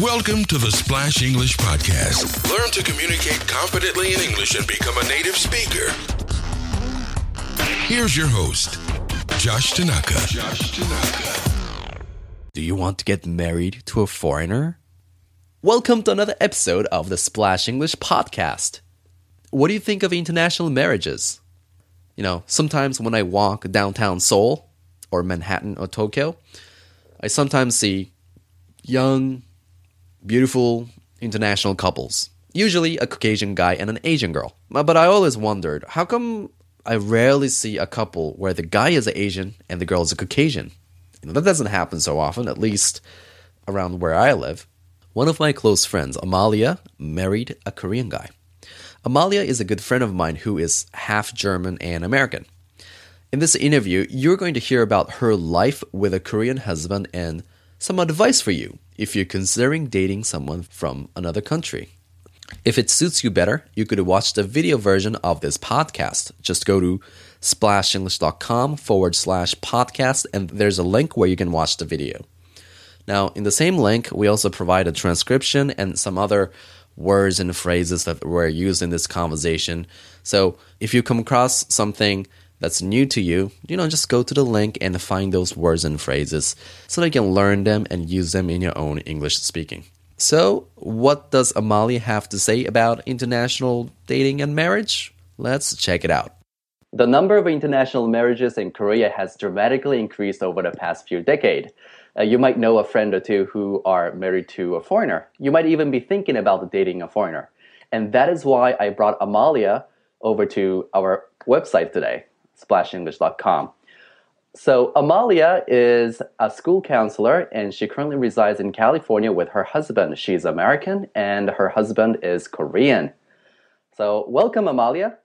Welcome to the Splash English Podcast. Learn to communicate confidently in English and become a native speaker. Here's your host, Josh Tanaka. Josh Tanaka. Do you want to get married to a foreigner? Welcome to another episode of the Splash English Podcast. What do you think of international marriages? You know, sometimes when I walk downtown Seoul or Manhattan or Tokyo, I sometimes see young, beautiful international couples. Usually a Caucasian guy and an Asian girl. Uh, but I always wondered how come I rarely see a couple where the guy is Asian and the girl is a Caucasian? You know, that doesn't happen so often, at least around where I live. One of my close friends, Amalia, married a Korean guy. Amalia is a good friend of mine who is half German and American. In this interview, you're going to hear about her life with a Korean husband and some advice for you if you're considering dating someone from another country. If it suits you better, you could watch the video version of this podcast. Just go to splashenglish.com forward slash podcast, and there's a link where you can watch the video. Now, in the same link, we also provide a transcription and some other words and phrases that were used in this conversation. So if you come across something that's new to you, you know, just go to the link and find those words and phrases so that you can learn them and use them in your own English speaking. So, what does Amalia have to say about international dating and marriage? Let's check it out. The number of international marriages in Korea has dramatically increased over the past few decades. Uh, you might know a friend or two who are married to a foreigner. You might even be thinking about dating a foreigner. And that is why I brought Amalia over to our website today, splashenglish.com. So, Amalia is a school counselor and she currently resides in California with her husband. She's American and her husband is Korean. So, welcome, Amalia.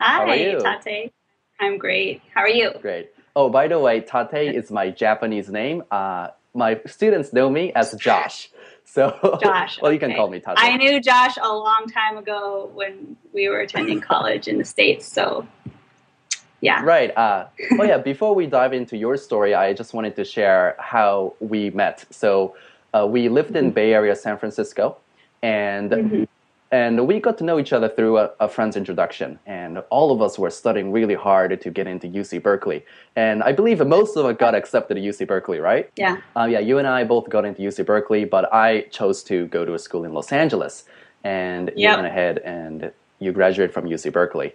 Hi, How are you? Tate. I'm great. How are you? Great. Oh, by the way, Tate is my Japanese name. Uh, my students know me as Josh. So, Josh. well, you can okay. call me Tate. I knew Josh a long time ago when we were attending college in the States. So, yeah. Right. Uh, oh, yeah. Before we dive into your story, I just wanted to share how we met. So, uh, we lived in Bay Area, San Francisco, and Mhm. and we got to know each other through a, a friend's introduction. And all of us were studying really hard to get into UC Berkeley. And I believe most of us got accepted to UC Berkeley, right? Yeah. Uh, yeah, you and I both got into UC Berkeley, but I chose to go to a school in Los Angeles, and you went ahead and you graduated from UC Berkeley.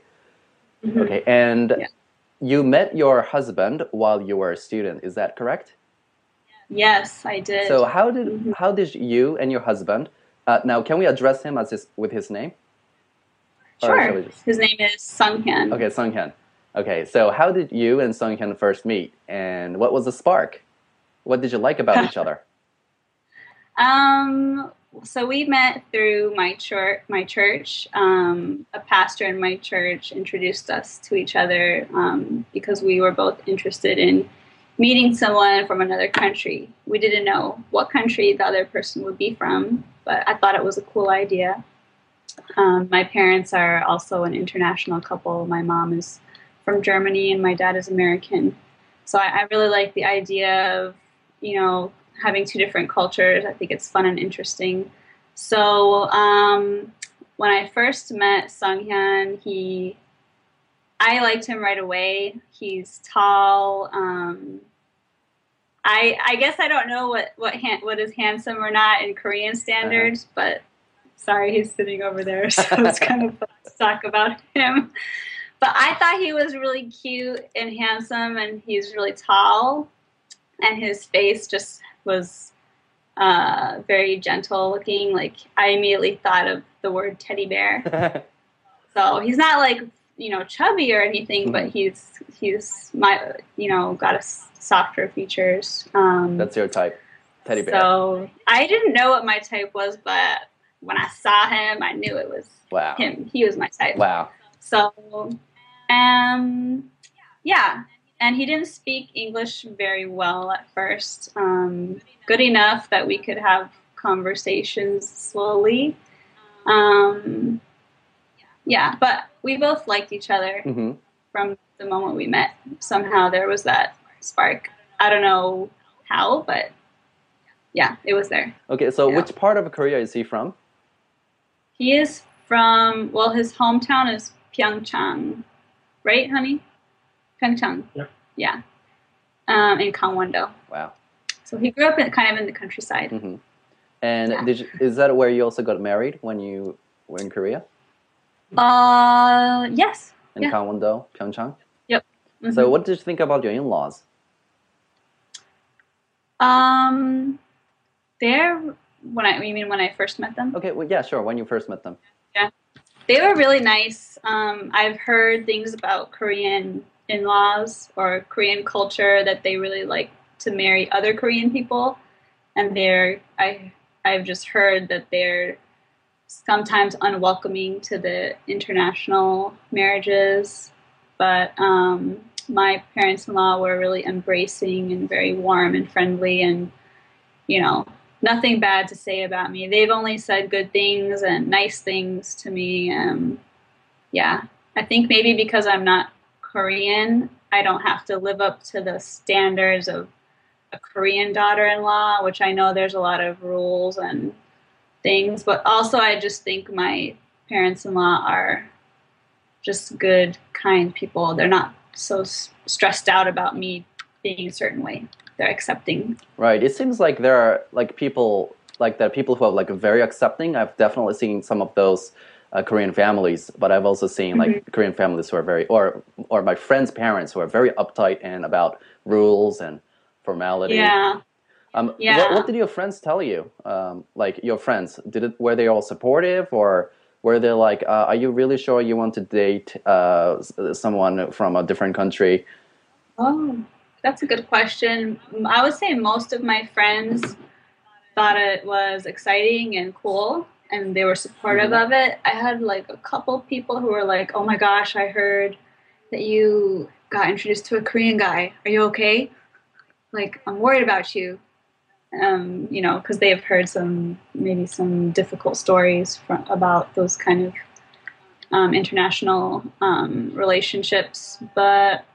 Mhm. Okay, and Yeah. you met your husband while you were a student. Is that correct? Yes, I did. So how did Mhm. how did you and your husband? Uh, now, can we address him as his, with his name? Sure. just- His name is Sung Hyun. Okay, Sunghyun. Okay, so how did you and Sunghyun first meet, and what was the spark? What did you like about each other? Um, so we met through my church. My church, um, a pastor in my church introduced us to each other um, because we were both interested in meeting someone from another country. We didn't know what country the other person would be from, but I thought it was a cool idea. Um, my parents are also an international couple. My mom is from Germany and my dad is American. So I, I really like the idea of, you know, having two different cultures. I think it's fun and interesting. So um, when I first met Sunghyun, he, I liked him right away. He's tall. Um, I I guess I don't know what what han- what is handsome or not in Korean standards, but sorry, he's sitting over there, so it's kind of fun to talk about him. But I thought he was really cute and handsome, and he's really tall, and his face just was uh, very gentle looking. Like I immediately thought of the word teddy bear. So he's not like you know chubby or anything, but Mhm. he's he's my you know got a s- softer features. Um, That's your type, teddy bear. so I didn't know what my type was, but when I saw him, I knew it was wow. him. He was my type. Wow. So, um, yeah, and he didn't speak English very well at first. Um, good enough that we could have conversations slowly. Um, yeah, but we both liked each other hmm from the moment we met. Somehow there was that spark. I don't know how, but yeah, it was there. Okay, so Yeah. which part of Korea is he from? He is from well, his hometown is Pyeongchang, right, honey? Pyeongchang. Yep. Yeah. Um, in Gangwon-do. Wow. So he grew up in, kind of in the countryside. hmm And Yeah. did you, is that where you also got married when you were in Korea? Uh, yes. In Yeah. Gangwon-do, Pyeongchang? Mhm. So what did you think about your in-laws? Um, there when I you mean when I first met them, Okay, well, yeah, sure. When you first met them. Yeah, they were really nice. Um, I've heard things about Korean in-laws or Korean culture that they really like to marry other Korean people, and they're I I've just heard that they're sometimes unwelcoming to the international marriages, but um, my parents-in-law were really embracing and very warm and friendly, and you know nothing bad to say about me. They've only said good things and nice things to me. Um, yeah, I think maybe because I'm not Korean, I don't have to live up to the standards of a Korean daughter-in-law, which I know there's a lot of rules and things. But also, I just think my parents-in-law are just good, kind people. They're not so s- stressed out about me being a certain way. They're accepting. Right. It seems like there are like people like that. People who are like very accepting. I've definitely seen some of those uh, Korean families, but I've also seen like Mm-hmm. Korean families who are very, or or my friends' parents who are very uptight and about rules and formality. Yeah. Um, Yeah. What, what did your friends tell you? Um, like your friends, did it? Were they all supportive, or were they like, uh, "Are you really sure you want to date uh, someone from a different country?" Oh, that's a good question. I would say most of my friends thought it was exciting and cool, and they were supportive of it. I had like a couple people who were like, "Oh my gosh, I heard that you got introduced to a Korean guy. Are you okay? Like, I'm worried about you." Um, you know, because they have heard some maybe some difficult stories from, about those kind of um, international um, relationships, but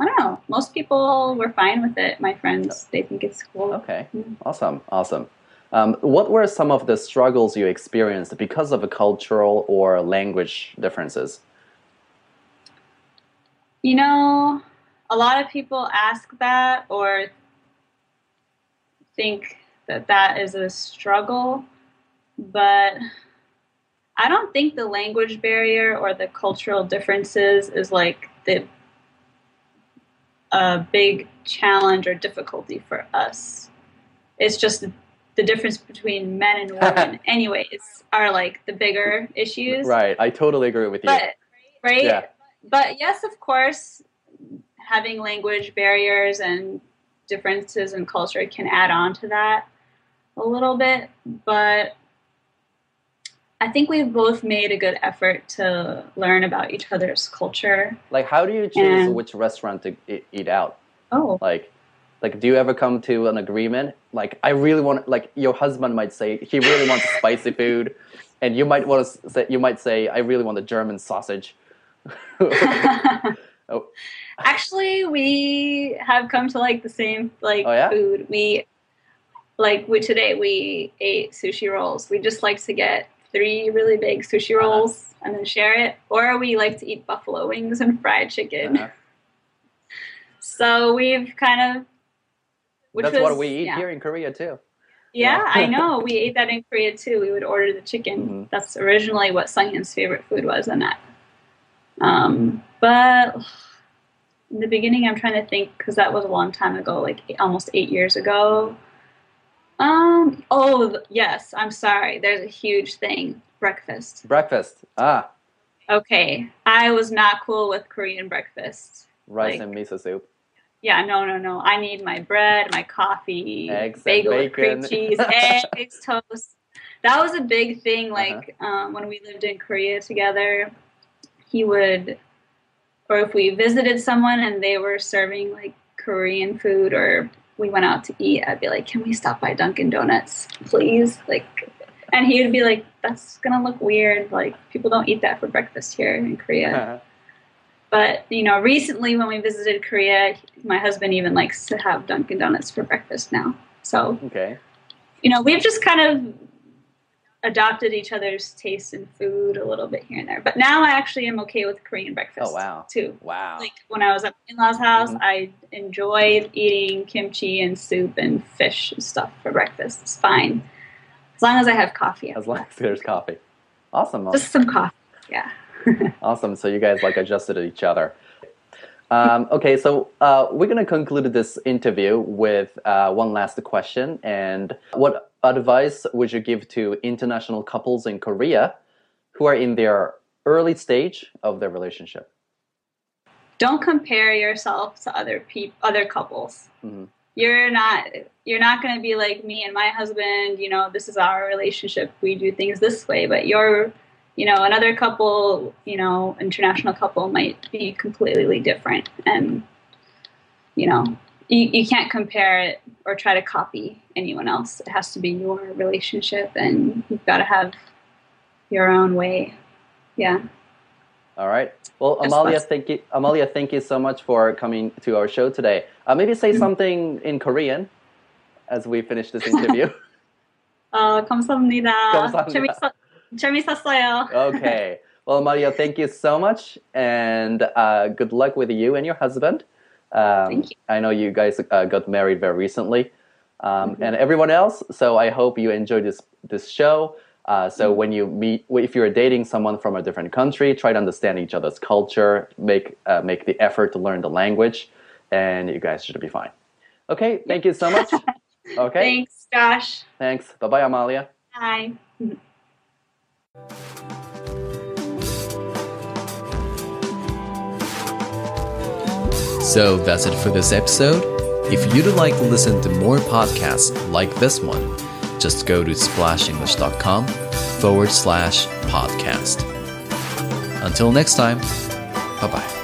I don't know. Most people were fine with it. My friends, they think it's cool. Okay, Mm. awesome, awesome. Um, what were some of the struggles you experienced because of cultural or language differences? You know, a lot of people ask that or think that that is a struggle, but I don't think the language barrier or the cultural differences is like the a big challenge or difficulty for us. It's just the difference between men and women, anyways, are like the bigger issues. Right, I totally agree with you. But right, Yeah. but yes, of course, having language barriers and differences in culture can add on to that a little bit. But I think we've both made a good effort to learn about each other's culture. Like, how do you choose And- which restaurant to eat out? Oh, Like, like, do you ever come to an agreement? Like, I really want, like, your husband might say he really wants spicy food, and you might want to say, you might say, I really want the German sausage. oh, Actually, we have come to like the same like Oh, yeah? food. We like we today we ate sushi rolls. We just like to get three really big sushi Uh-huh. rolls and then share it, or we like to eat buffalo wings and fried chicken. uh-huh. So we've kind of which that's was, what we eat yeah. here in Korea too. Yeah, Yeah. I know. We ate that in Korea too. We would order the chicken. Mhm. That's originally what Sunghyun's favorite food was, and that. Um, but in the beginning, I'm trying to think because that was a long time ago, like almost eight years ago. Um. Oh yes. I'm sorry. There's a huge thing. Breakfast. Breakfast. Ah, Okay. I was not cool with Korean breakfast. rice Like- and miso soup. Yeah, no, no, no. I need my bread, my coffee, Eggs bagel with cream cheese, eggs, toast. That was a big thing. Like um, when we lived in Korea together, he would, or if we visited someone and they were serving like Korean food, or we went out to eat, I'd be like, "Can we stop by Dunkin' Donuts, please?" Like, and he would be like, "That's gonna look weird. Like people don't eat that for breakfast here in Korea." But you know, recently when we visited Korea, my husband even likes to have Dunkin' Donuts for breakfast now. So okay. you know, we've just kind of adopted each other's taste in food a little bit here and there. But now I actually am okay with Korean breakfast. Oh, wow. Too. Wow. Like when I was at in law's house, Mhm. I enjoyed eating kimchi and soup and fish and stuff for breakfast. It's fine. As long as I have coffee. as long as there's coffee. Awesome. Just some coffee. Yeah. Awesome. So you guys like adjusted to each other. Um, okay, so uh, we're going to conclude this interview with uh, one last question. And what advice would you give to international couples in Korea who are in their early stage of their relationship? Don't compare yourself to other peop- other couples. Mhm. You're not you're not going to be like me and my husband, you know, this is our relationship. We do things this way, but you're you know, another couple, you know, international couple might be completely different and you know, you, you can't compare it or try to copy anyone else. It has to be your relationship and you've got to have your own way. Yeah. All right. Well, Yes, Amalia, let's- thank you. Amalia, thank you so much for coming to our show today. Uh, maybe say something in Korean as we finish this interview. 어, 감사합니다. 감사합니다. 재밌었, 재밌었어요. okay. Well, Amalia, thank you so much, and uh, good luck with you and your husband. Um, Thank you. I know you guys uh, got married very recently, um, and everyone else. So I hope you enjoyed this this show. Uh, so when you meet, if you're dating someone from a different country, try to understand each other's culture. Make uh, make the effort to learn the language, and you guys should be fine. Okay. Thank you so much. Okay. Thanks, Josh. Thanks. Bye bye, Amalia. Bye. So that's it for this episode. If you'd like to listen to more podcasts like this one, just go to splashenglish.com forward slash podcast. Until next time, bye bye.